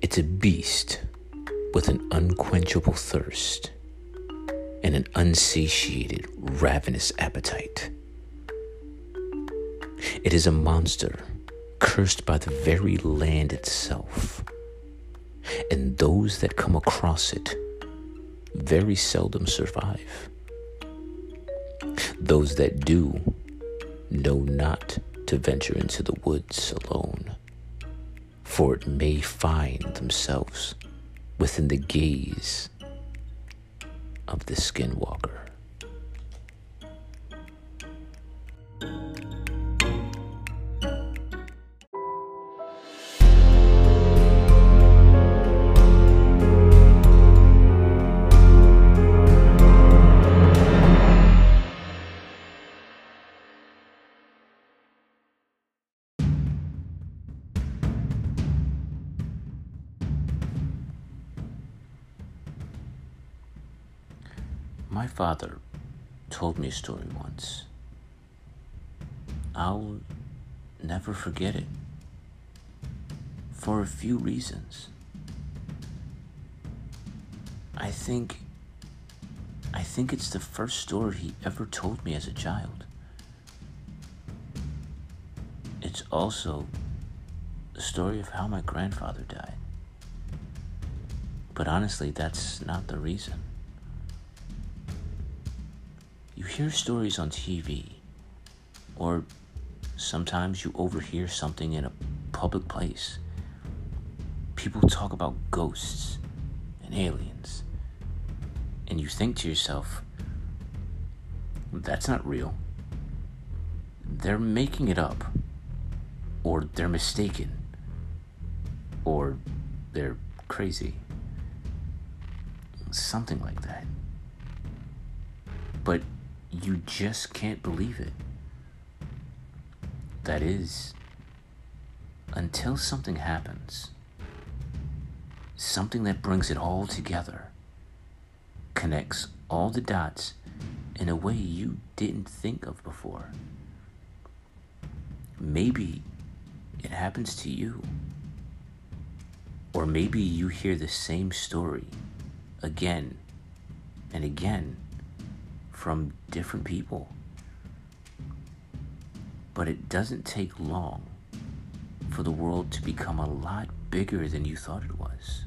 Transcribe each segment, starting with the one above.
It's a beast with an unquenchable thirst and an unsatiated, ravenous appetite. It is a monster cursed by the very land itself, and those that come across it very seldom survive. Those that do know not to venture into the woods alone, for it may find themselves within the gaze of the skinwalker. My father told me a story once. I'll never forget it for a few reasons. I think I think it's the first story he ever told me as a child. It's also the story of how my grandfather died. But honestly, that's not the reason. Hear stories on TV, or sometimes you overhear something in a public place. People talk about ghosts and aliens, and you think to yourself, that's not real. They're making it up, or they're mistaken, or they're crazy. Something like that. But you just can't believe it. That is, until something happens, something that brings it all together, connects all the dots in a way you didn't think of before. Maybe it happens to you. Or maybe you hear the same story again and again from different people. But it doesn't take long for the world to become a lot bigger than you thought it was.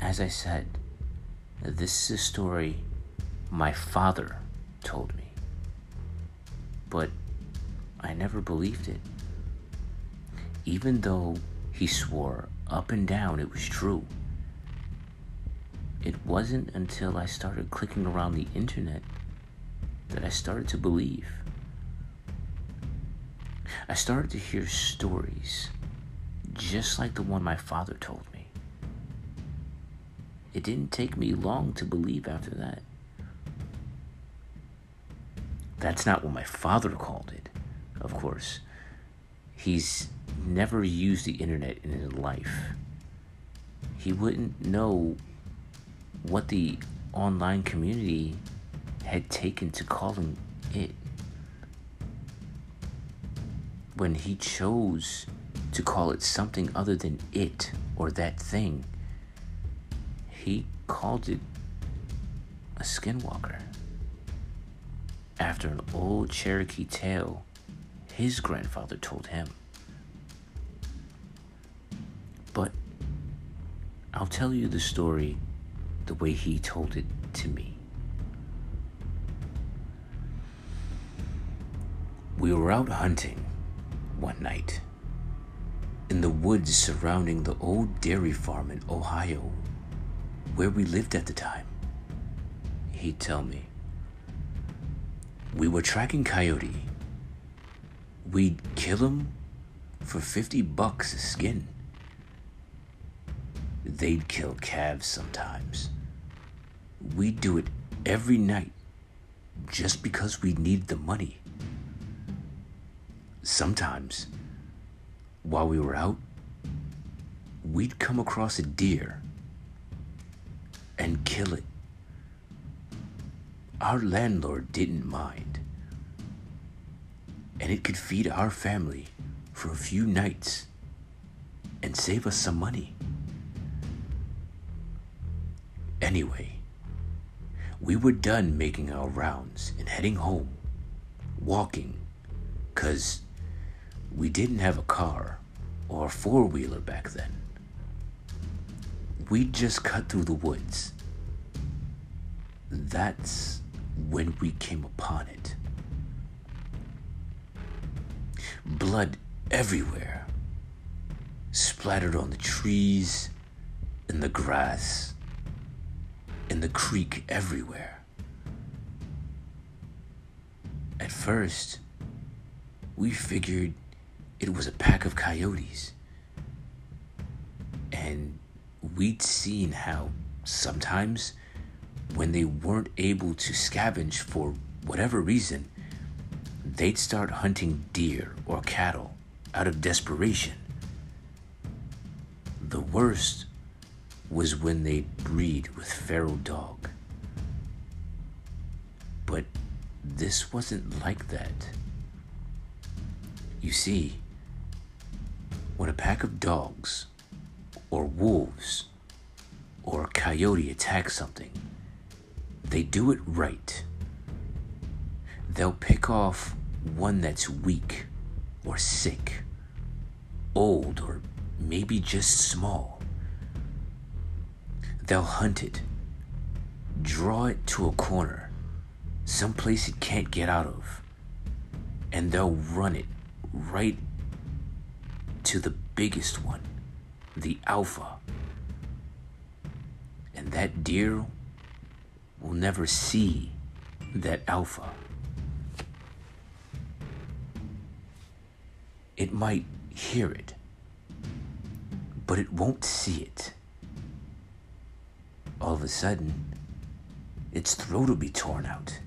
As I said, this is a story my father told me, but I never believed it. Even though he swore up and down it was true. It wasn't until I started clicking around the internet that I started to believe. I started to hear stories just like the one my father told me. It didn't take me long to believe after that. That's not what my father called it, of course. He's never used the internet in his life. He wouldn't know what the online community had taken to calling it. When he chose to call it something other than it or that thing, he called it a skinwalker. After an old Cherokee tale his grandfather told him. But I'll tell you the story the way he told it to me. We were out hunting one night in the woods surrounding the old dairy farm in Ohio where we lived at the time. He'd tell me. We were tracking coyote. We'd kill him for 50 bucks a skin. They'd kill calves sometimes. We'd do it every night just because we need the money. Sometimes, while we were out, we'd come across a deer and kill it. Our landlord didn't mind, and it could feed our family for a few nights and save us some money. Anyway, we were done making our rounds and heading home, walking, because we didn't have a car or a four wheeler back then. We just cut through the woods. That's when we came upon it. Blood everywhere, splattered on the trees, and the grass, in the creek everywhere. At first, we figured it was a pack of coyotes. And we'd seen how sometimes when they weren't able to scavenge for whatever reason, they'd start hunting deer or cattle out of desperation. The worst was when they'd breed with feral dog. But this wasn't like that. You see, when a pack of dogs or wolves or a coyote attack something, they do it right. They'll pick off one that's weak or sick, old or maybe just small. They'll hunt it, draw it to a corner, someplace it can't get out of, and they'll run it right to the biggest one, the alpha. And that deer will never see that alpha. It might hear it, but it won't see it. All of a sudden, its throat will be torn out,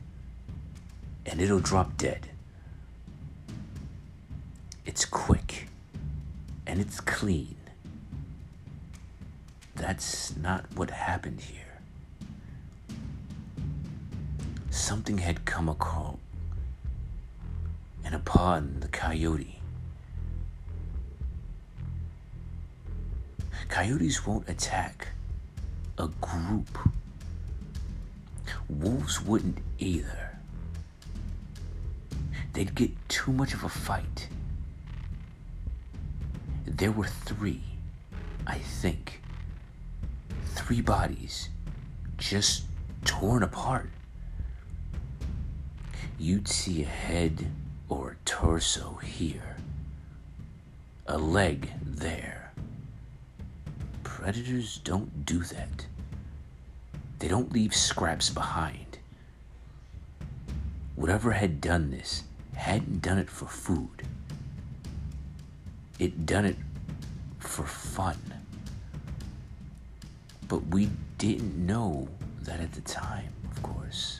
and it'll drop dead. It's quick, and it's clean. That's not what happened here. Something had come across and upon the coyote. Coyotes won't attack a group. Wolves wouldn't either. They'd get too much of a fight. There were three, I think. Three bodies just torn apart. You'd see a head or a torso here, a leg there. Predators don't do that. They don't leave scraps behind. Whatever had done this hadn't done it for food. It done it for fun. But we didn't know that at the time, of course.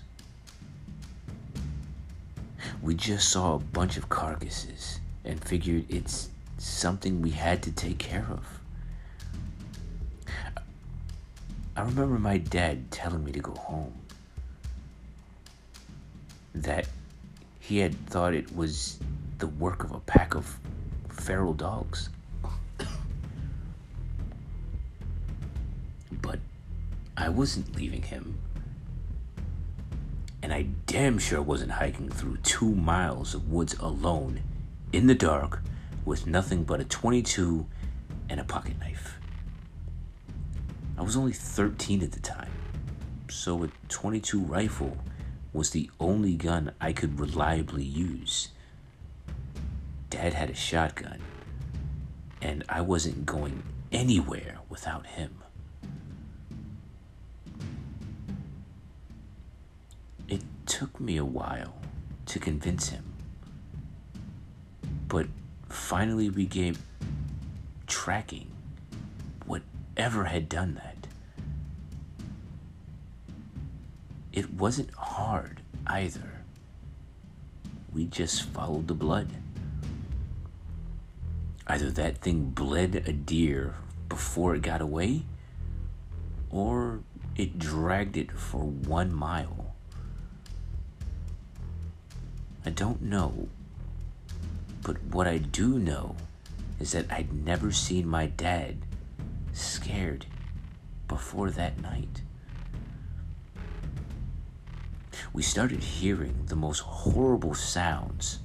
We just saw a bunch of carcasses and figured it's something we had to take care of. I remember my dad telling me to go home. That he had thought it was the work of a pack of feral dogs. but I wasn't leaving him. And I damn sure wasn't hiking through two miles of woods alone, in the dark, with nothing but a 22 and a pocket knife. I was only 13 at the time, so a 22 rifle was the only gun I could reliably use. Dad had a shotgun, and I wasn't going anywhere without him. It took me a while to convince him, but finally we gave tracking whatever had done that. It wasn't hard either. We just followed the blood. Either that thing bled a deer before it got away, or it dragged it for one mile. I don't know, but what I do know is that I'd never seen my dad scared before that night. We started hearing the most horrible sounds.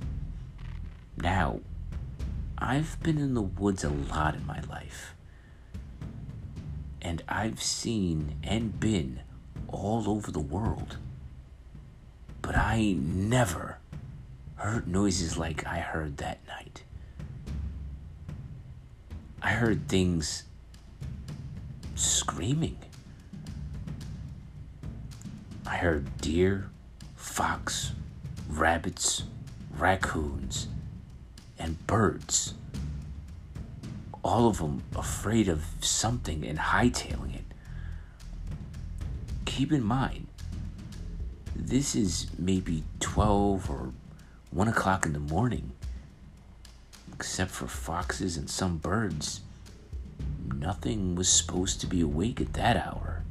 Now, I've been in the woods a lot in my life. And I've seen and been all over the world. But I never heard noises like I heard that night. I heard things screaming. I heard deer, fox, rabbits, raccoons, and birds. All of them afraid of something and hightailing it. Keep in mind, this is maybe 12 or 1 o'clock in the morning. Except for foxes and some birds, nothing was supposed to be awake at that hour.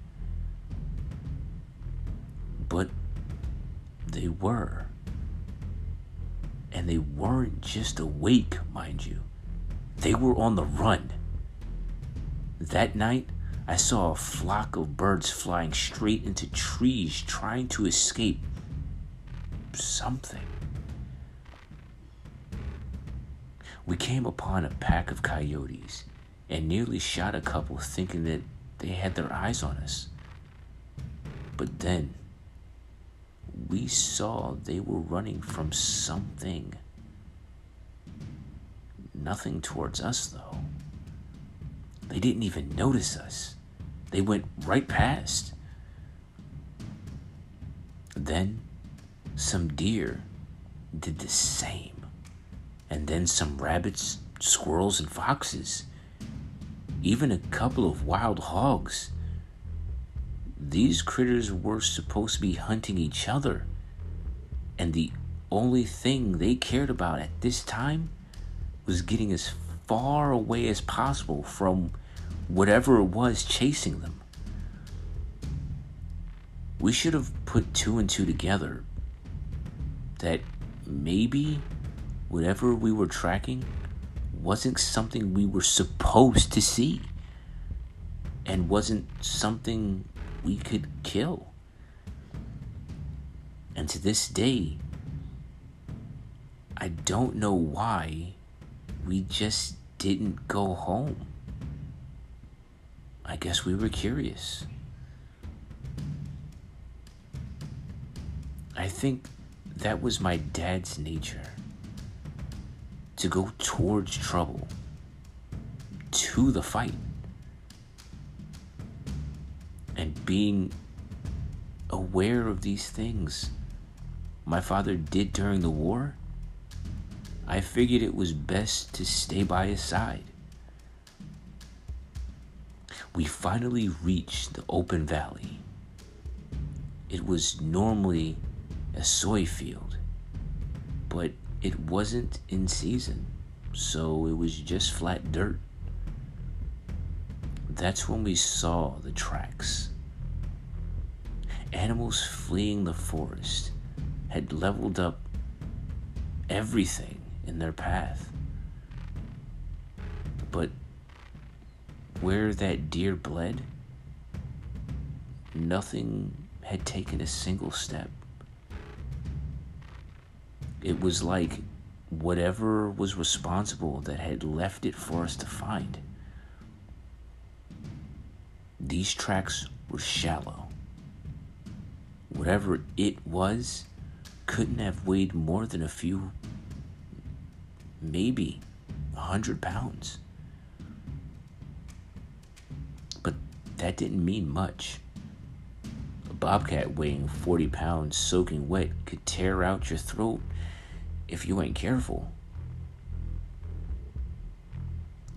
But they were. And they weren't just awake, mind you, they were on the run. That night, I saw a flock of birds flying straight into trees trying to escape something. We came upon a pack of coyotes and nearly shot a couple thinking that they had their eyes on us. But then we saw they were running from something. Nothing towards us, though. They didn't even notice us, they went right past. Then some deer did the same and then some rabbits, squirrels, and foxes, even a couple of wild hogs. These critters were supposed to be hunting each other, and the only thing they cared about at this time was getting as far away as possible from whatever it was chasing them. We should have put two and two together that maybe whatever we were tracking wasn't something we were supposed to see and wasn't something we could kill. And to this day, I don't know why we just didn't go home. I guess we were curious. I think that was my dad's nature to go towards trouble, to the fight. And being aware of these things my father did during the war, I figured it was best to stay by his side. We finally reached the open valley. It was normally a soy field, but it wasn't in season, so it was just flat dirt. That's when we saw the tracks. Animals fleeing the forest had leveled up everything in their path. But where that deer bled, nothing had taken a single step it was like whatever was responsible that had left it for us to find. These tracks were shallow. Whatever it was couldn't have weighed more than a few, maybe a hundred pounds. But that didn't mean much. A bobcat weighing 40 pounds soaking wet could tear out your throat if you ain't careful.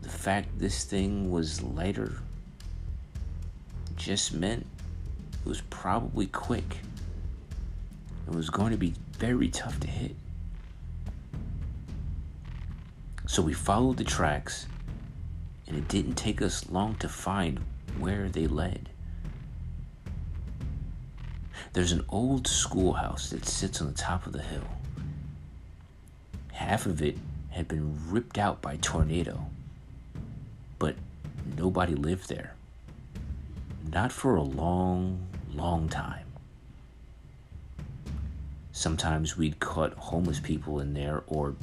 The fact this thing was lighter just meant it was probably quick. It was going to be very tough to hit. So we followed the tracks, and it didn't take us long to find where they led. There's an old schoolhouse that sits on the top of the hill half of it had been ripped out by tornado, but nobody lived there. Not for a long, long time. Sometimes we'd caught homeless people in there or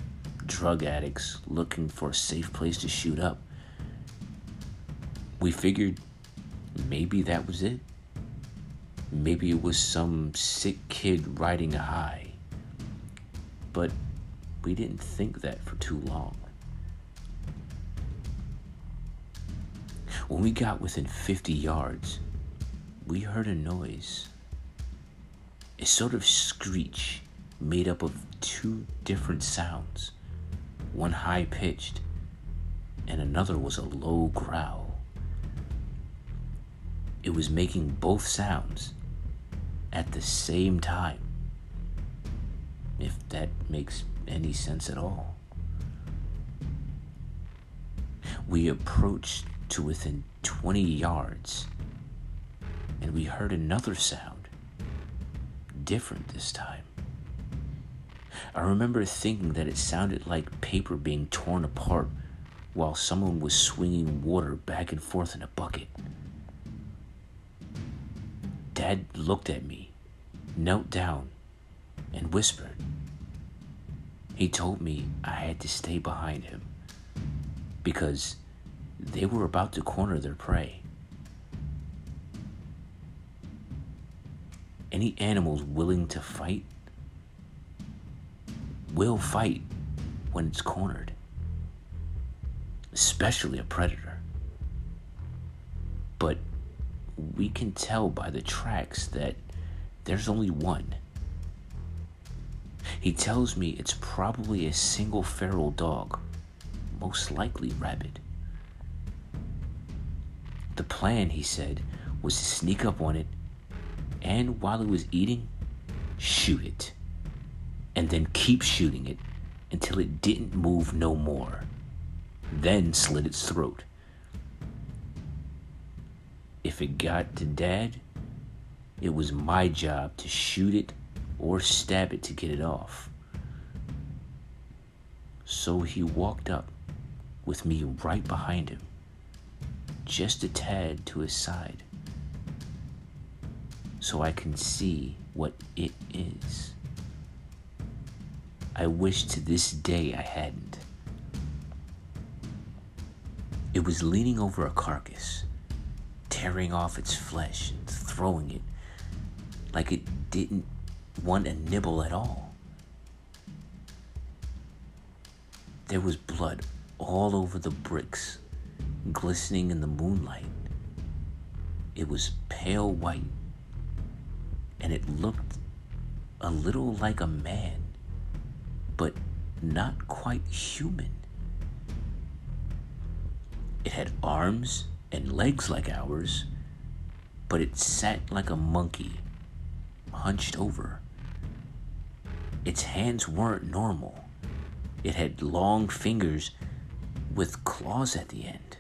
drug addicts looking for a safe place to shoot up. We figured maybe that was it. Maybe it was some sick kid riding high. But we didn't think that for too long. When we got within 50 yards, we heard a noise. A sort of screech made up of two different sounds one high pitched, and another was a low growl. It was making both sounds at the same time, if that makes any sense at all. We approached to within 20 yards, and we heard another sound, different this time. I remember thinking that it sounded like paper being torn apart while someone was swinging water back and forth in a bucket. Dad looked at me, knelt down, and whispered. He told me I had to stay behind him because they were about to corner their prey. Any animals willing to fight will fight when it's cornered, especially a predator. But we can tell by the tracks that there's only one. He tells me it's probably a single feral dog, most likely rabid. The plan, he said, was to sneak up on it and while it was eating, shoot it and then keep shooting it until it didn't move no more. Then slit its throat. If it got to Dad, it was my job to shoot it or stab it to get it off. So he walked up with me right behind him, just a tad to his side, so I can see what it is. I wish to this day I hadn't. It was leaning over a carcass, tearing off its flesh and throwing it like it didn't want a nibble at all. There was blood all over the bricks, glistening in the moonlight. It was pale white, and it looked a little like a man but not quite human. It had arms and legs like ours, but it sat like a monkey, hunched over. Its hands weren't normal. It had long fingers with claws at the end.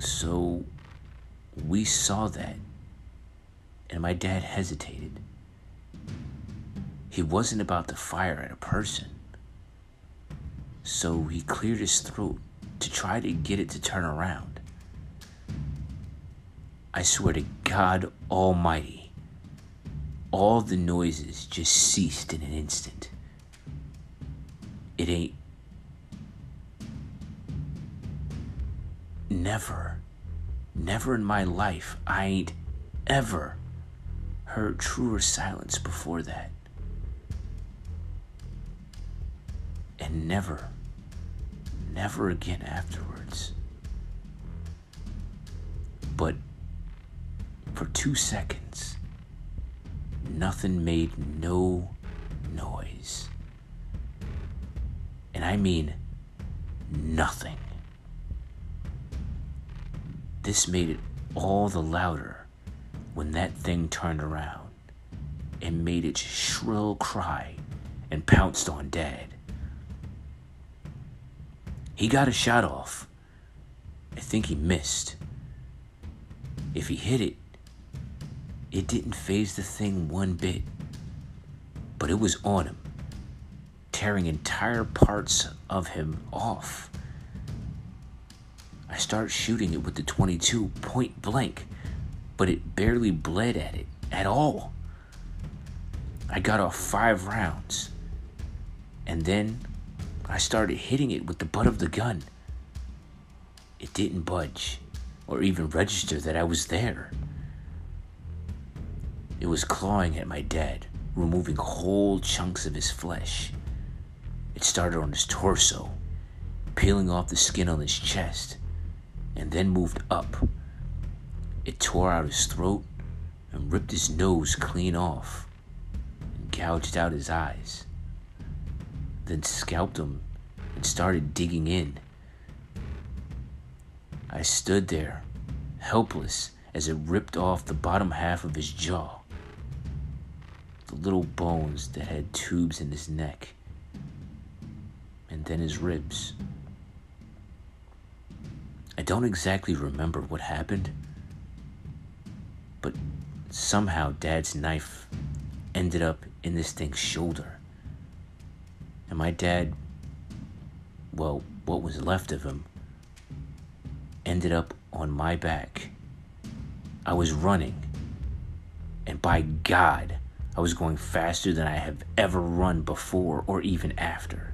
So we saw that, and my dad hesitated. He wasn't about to fire at a person. So he cleared his throat to try to get it to turn around. I swear to God Almighty, all the noises just ceased in an instant. It ain't. Never, never in my life, I ain't ever heard truer silence before that. and never, never again afterwards. But for two seconds, nothing made no noise. And I mean nothing. This made it all the louder when that thing turned around and made its shrill cry and pounced on Dad. He got a shot off. I think he missed. If he hit it, it didn't phase the thing one bit. But it was on him, tearing entire parts of him off. I start shooting it with the 22 point blank, but it barely bled at it at all. I got off five rounds, and then I started hitting it with the butt of the gun. It didn't budge or even register that I was there. It was clawing at my dad, removing whole chunks of his flesh. It started on his torso, peeling off the skin on his chest, and then moved up. It tore out his throat and ripped his nose clean off and gouged out his eyes. Then scalped him and started digging in. I stood there, helpless as it ripped off the bottom half of his jaw, the little bones that had tubes in his neck, and then his ribs. I don't exactly remember what happened, but somehow Dad's knife ended up in this thing's shoulder. And my dad, well, what was left of him, ended up on my back. I was running, and by God, I was going faster than I have ever run before or even after.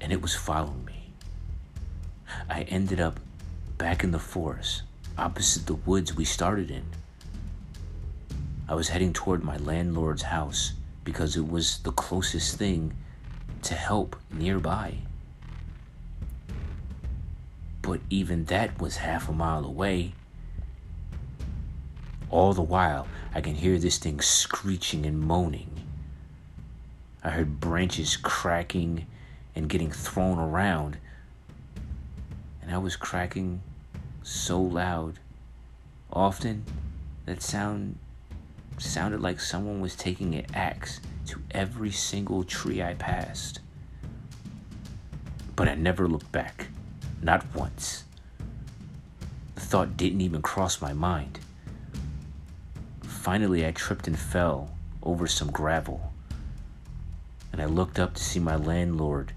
And it was following me. I ended up back in the forest, opposite the woods we started in. I was heading toward my landlord's house because it was the closest thing to help nearby. But even that was half a mile away. All the while, I can hear this thing screeching and moaning. I heard branches cracking and getting thrown around and I was cracking so loud. Often, that sound sounded like someone was taking an axe to every single tree I passed. But I never looked back, not once. The thought didn't even cross my mind. Finally, I tripped and fell over some gravel. And I looked up to see my landlord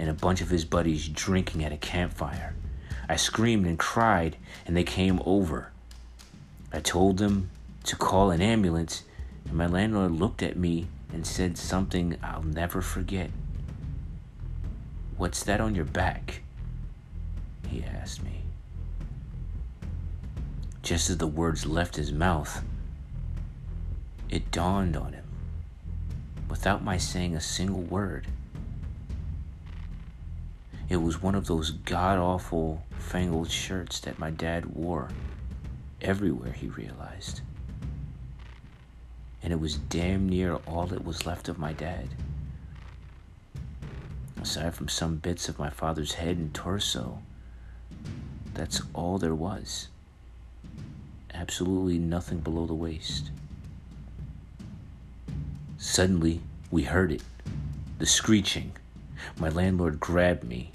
and a bunch of his buddies drinking at a campfire. I screamed and cried, and they came over. I told them to call an ambulance, and my landlord looked at me and said something I'll never forget. What's that on your back? He asked me. Just as the words left his mouth, it dawned on him, without my saying a single word. It was one of those god awful fangled shirts that my dad wore everywhere, he realized. And it was damn near all that was left of my dad. Aside from some bits of my father's head and torso, that's all there was. Absolutely nothing below the waist. Suddenly, we heard it the screeching. My landlord grabbed me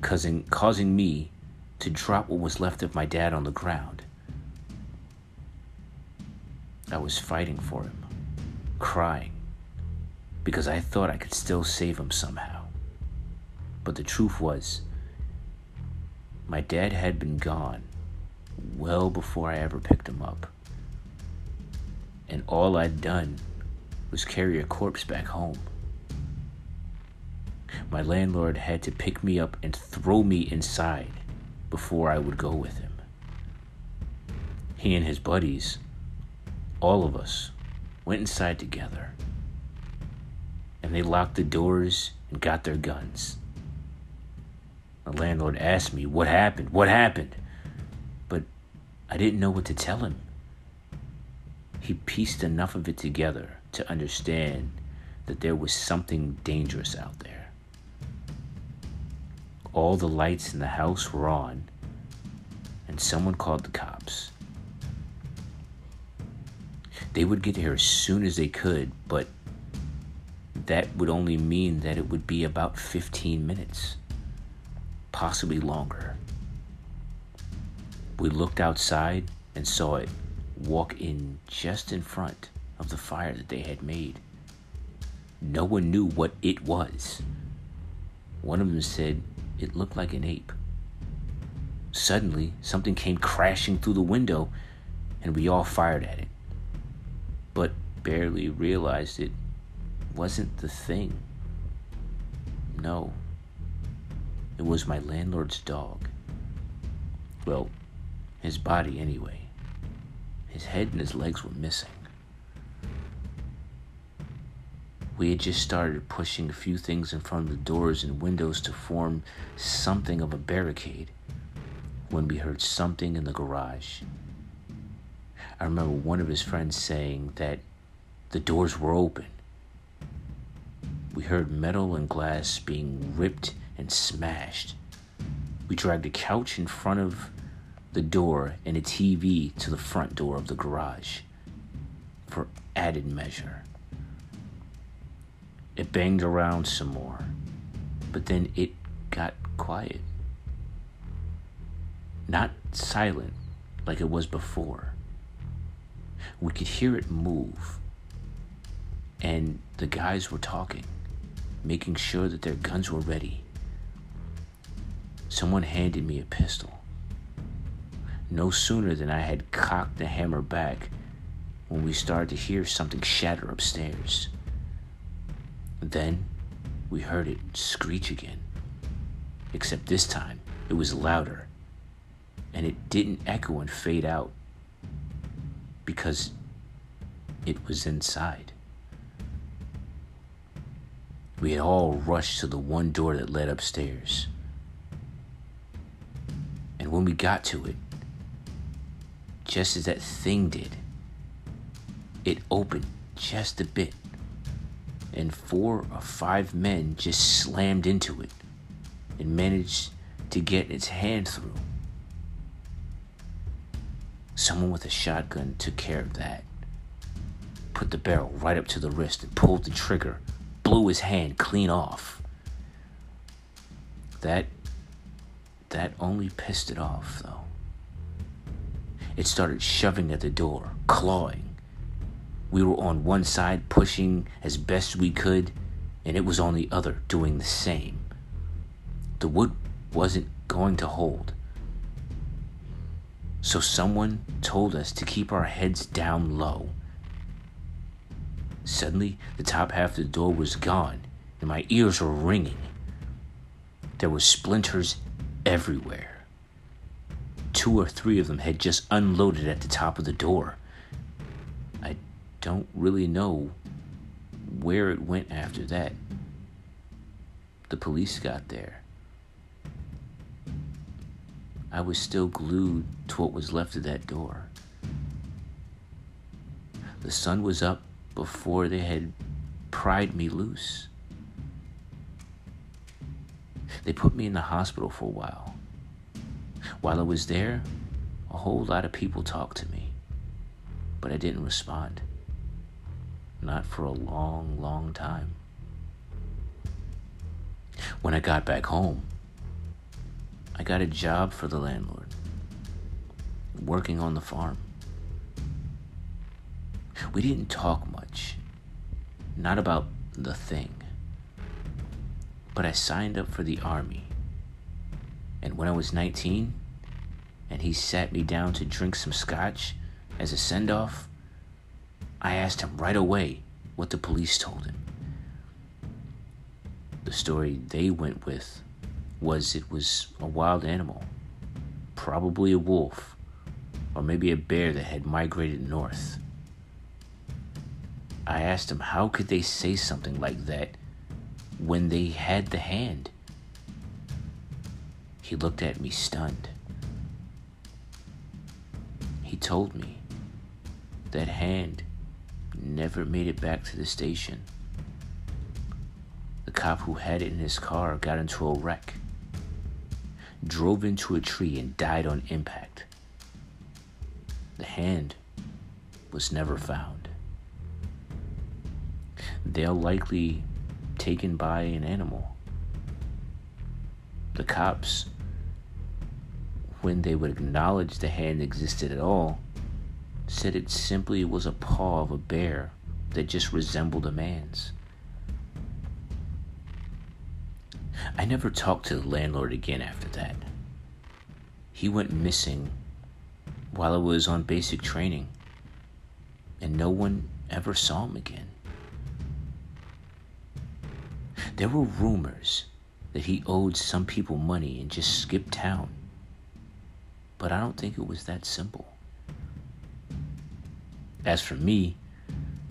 causing, causing me to drop what was left of my dad on the ground. I was fighting for him, crying, because I thought I could still save him somehow. But the truth was, my dad had been gone well before I ever picked him up. And all I'd done was carry a corpse back home my landlord had to pick me up and throw me inside before I would go with him. He and his buddies, all of us, went inside together. And they locked the doors and got their guns. The landlord asked me, What happened? What happened? But I didn't know what to tell him. He pieced enough of it together to understand that there was something dangerous out there. All the lights in the house were on, and someone called the cops. They would get here as soon as they could, but that would only mean that it would be about 15 minutes, possibly longer. We looked outside and saw it walk in just in front of the fire that they had made. No one knew what it was. One of them said it looked like an ape. Suddenly, something came crashing through the window, and we all fired at it, but barely realized it wasn't the thing. No, it was my landlord's dog. Well, his body anyway. His head and his legs were missing. We had just started pushing a few things in front of the doors and windows to form something of a barricade when we heard something in the garage. I remember one of his friends saying that the doors were open. We heard metal and glass being ripped and smashed. We dragged a couch in front of the door and a TV to the front door of the garage for added measure. It banged around some more, but then it got quiet not silent like it was before. We could hear it move, and the guys were talking, making sure that their guns were ready. Someone handed me a pistol. No sooner than I had cocked the hammer back when we started to hear something shatter upstairs. Then we heard it screech again, except this time it was louder and it didn't echo and fade out because it was inside. We had all rushed to the one door that led upstairs. And when we got to it, just as that thing did, it opened just a bit, and four or five men just slammed into it and managed to get its hand through. Someone with a shotgun took care of that. Put the barrel right up to the wrist and pulled the trigger, blew his hand clean off. That that only pissed it off though. It started shoving at the door, clawing. We were on one side pushing as best we could, and it was on the other doing the same. The wood wasn't going to hold. So someone told us to keep our heads down low. Suddenly, the top half of the door was gone, and my ears were ringing. There were splinters everywhere. Two or three of them had just unloaded at the top of the door. Don't really know where it went after that. The police got there. I was still glued to what was left of that door. The sun was up before they had pried me loose. They put me in the hospital for a while. While I was there, a whole lot of people talked to me, but I didn't respond. Not for a long, long time. When I got back home, I got a job for the landlord, working on the farm. We didn't talk much, not about the thing, but I signed up for the army. And when I was 19, and he sat me down to drink some scotch as a send off, I asked him right away what the police told him. The story they went with was it was a wild animal, probably a wolf, or maybe a bear that had migrated north. I asked him how could they say something like that when they had the hand. He looked at me stunned. He told me that hand never made it back to the station. The cop who had it in his car got into a wreck drove into a tree and died on impact. The hand was never found. They'll likely taken by an animal. The cops, when they would acknowledge the hand existed at all, said it simply was a paw of a bear that just resembled a man's. I never talked to the landlord again after that. He went missing while I was on basic training, and no one ever saw him again. There were rumors that he owed some people money and just skipped town. But I don't think it was that simple. As for me,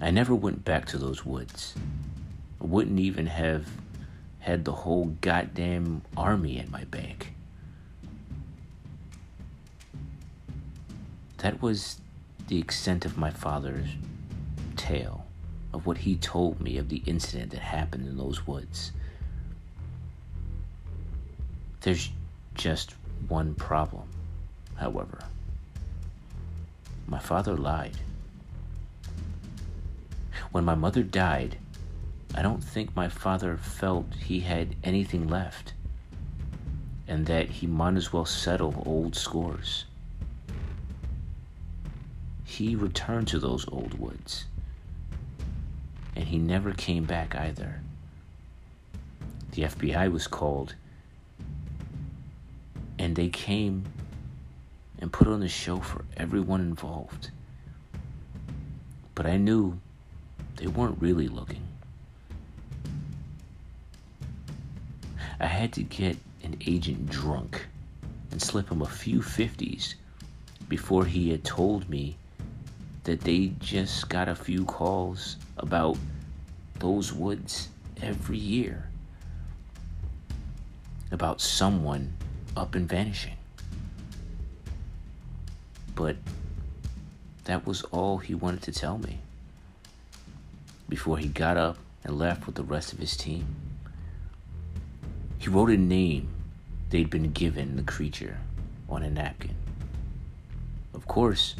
I never went back to those woods. I wouldn't even have had the whole goddamn army at my back. That was the extent of my father's tale of what he told me of the incident that happened in those woods. There's just one problem, however. My father lied. When my mother died, I don't think my father felt he had anything left and that he might as well settle old scores. He returned to those old woods and he never came back either. The FBI was called, and they came and put on a show for everyone involved. But I knew they weren't really looking. I had to get an agent drunk and slip him a few fifties before he had told me that they just got a few calls about those woods every year about someone up and vanishing. But that was all he wanted to tell me before he got up and left with the rest of his team. He wrote a name they'd been given the creature on a napkin. Of course,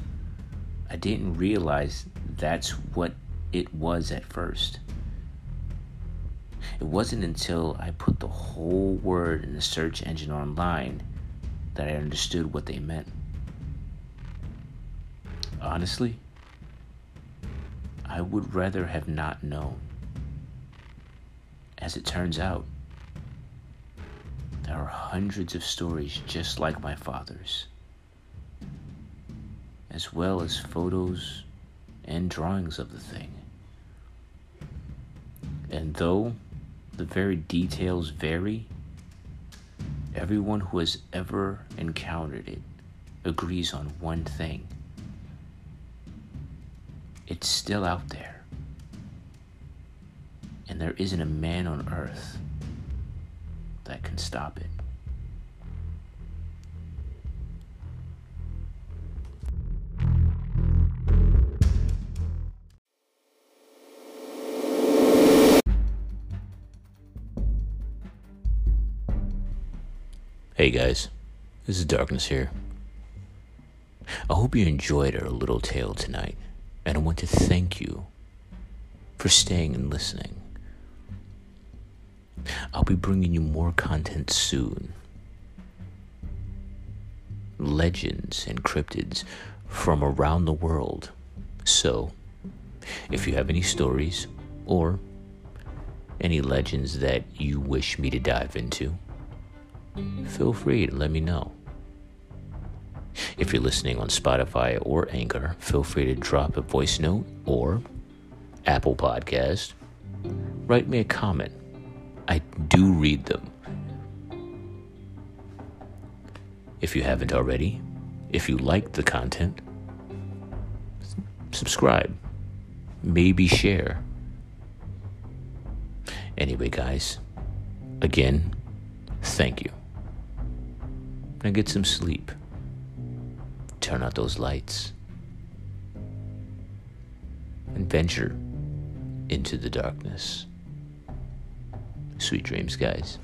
I didn't realize that's what it was at first. It wasn't until I put the whole word in the search engine online that I understood what they meant. Honestly, I would rather have not known. As it turns out, there are hundreds of stories just like my father's, as well as photos and drawings of the thing. And though the very details vary, everyone who has ever encountered it agrees on one thing it's still out there. And there isn't a man on earth that can stop it. Hey guys, this is Darkness here. I hope you enjoyed our little tale tonight, and I want to thank you for staying and listening. I'll be bringing you more content soon. Legends and cryptids from around the world. So, if you have any stories or any legends that you wish me to dive into, feel free to let me know. If you're listening on Spotify or Anchor, feel free to drop a voice note or Apple Podcast. Write me a comment. I do read them. If you haven't already, if you like the content, subscribe, maybe share. Anyway, guys, again, thank you. Now get some sleep. Turn out those lights. And venture into the darkness. Sweet dreams, guys.